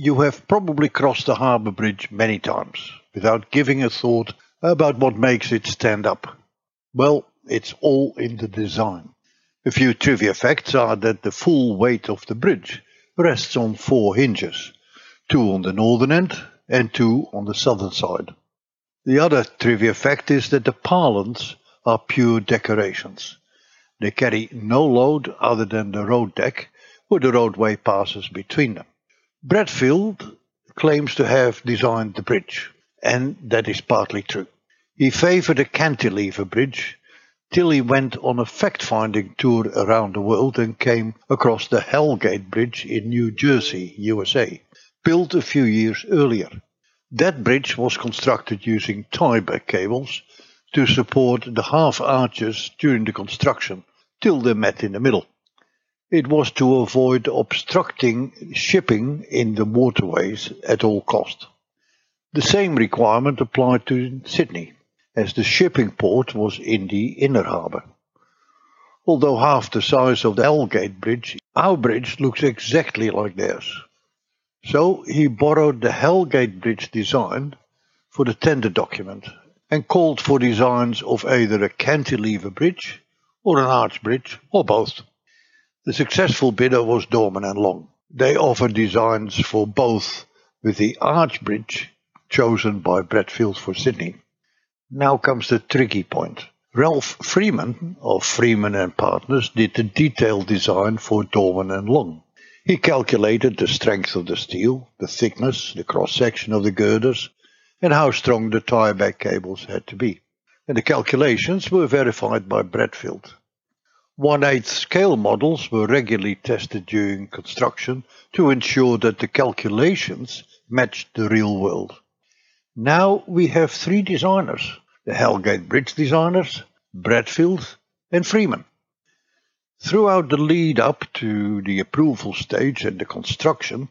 You have probably crossed the harbour bridge many times without giving a thought about what makes it stand up. Well, it's all in the design. A few trivia facts are that the full weight of the bridge rests on four hinges, two on the northern end and two on the southern side. The other trivia fact is that the pylons are pure decorations. They carry no load other than the road deck where the roadway passes between them. Bradfield claims to have designed the bridge, and that is partly true. He favored a cantilever bridge till he went on a fact-finding tour around the world and came across the Hell Gate Bridge in New Jersey, USA, built a few years earlier. That bridge was constructed using tieback cables to support the half arches during the construction till they met in the middle. It was to avoid obstructing shipping in the waterways at all cost. The same requirement applied to Sydney, as the shipping port was in the inner harbour. Although half the size of the Hell Gate Bridge, our bridge looks exactly like theirs. So he borrowed the Hell Gate Bridge design for the tender document and called for designs of either a cantilever bridge or an arch bridge or both. The successful bidder was Dorman and Long. They offered designs for both, with the arch bridge chosen by Bradfield for Sydney. Now comes the tricky point. Ralph Freeman of Freeman and Partners did the detailed design for Dorman and Long. He calculated the strength of the steel, the thickness, the cross section of the girders, and how strong the tieback cables had to be. And the calculations were verified by Bradfield. One-eighth scale models were regularly tested during construction to ensure that the calculations matched the real world. Now we have three designers, the Hell Gate Bridge designers, Bradfield and Freeman. Throughout the lead up to the approval stage and the construction,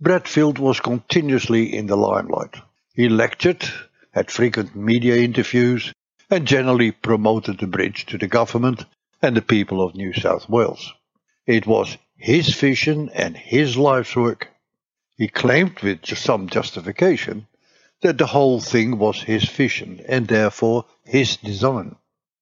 Bradfield was continuously in the limelight. He lectured, had frequent media interviews, and generally promoted the bridge to the government and the people of New South Wales. It was his vision and his life's work. He claimed with some justification that the whole thing was his vision and therefore his design.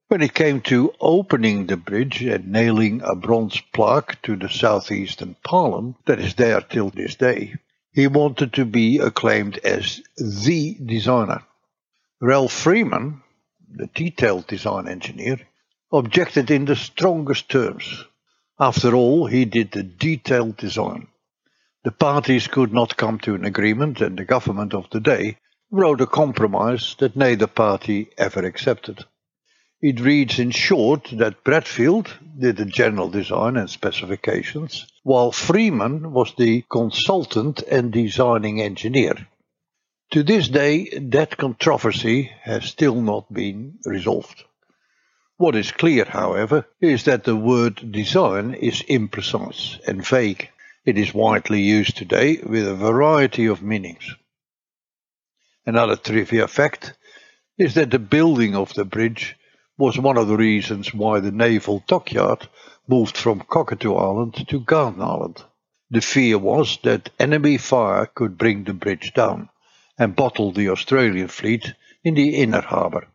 When it came to opening the bridge and nailing a bronze plaque to the southeastern pylon that is there till this day, he wanted to be acclaimed as the designer. Ralph Freeman, the detailed design engineer, objected in the strongest terms. After all, he did the detailed design. The parties could not come to an agreement, and the government of the day wrote a compromise that neither party ever accepted. It reads in short that Bradfield did the general design and specifications, while Freeman was the consultant and designing engineer. To this day, that controversy has still not been resolved. What is clear, however, is that the word design is imprecise and vague. It is widely used today with a variety of meanings. Another trivia fact is that the building of the bridge was one of the reasons why the naval dockyard moved from Cockatoo Island to Garden Island. The fear was that enemy fire could bring the bridge down and bottle the Australian fleet in the inner harbour.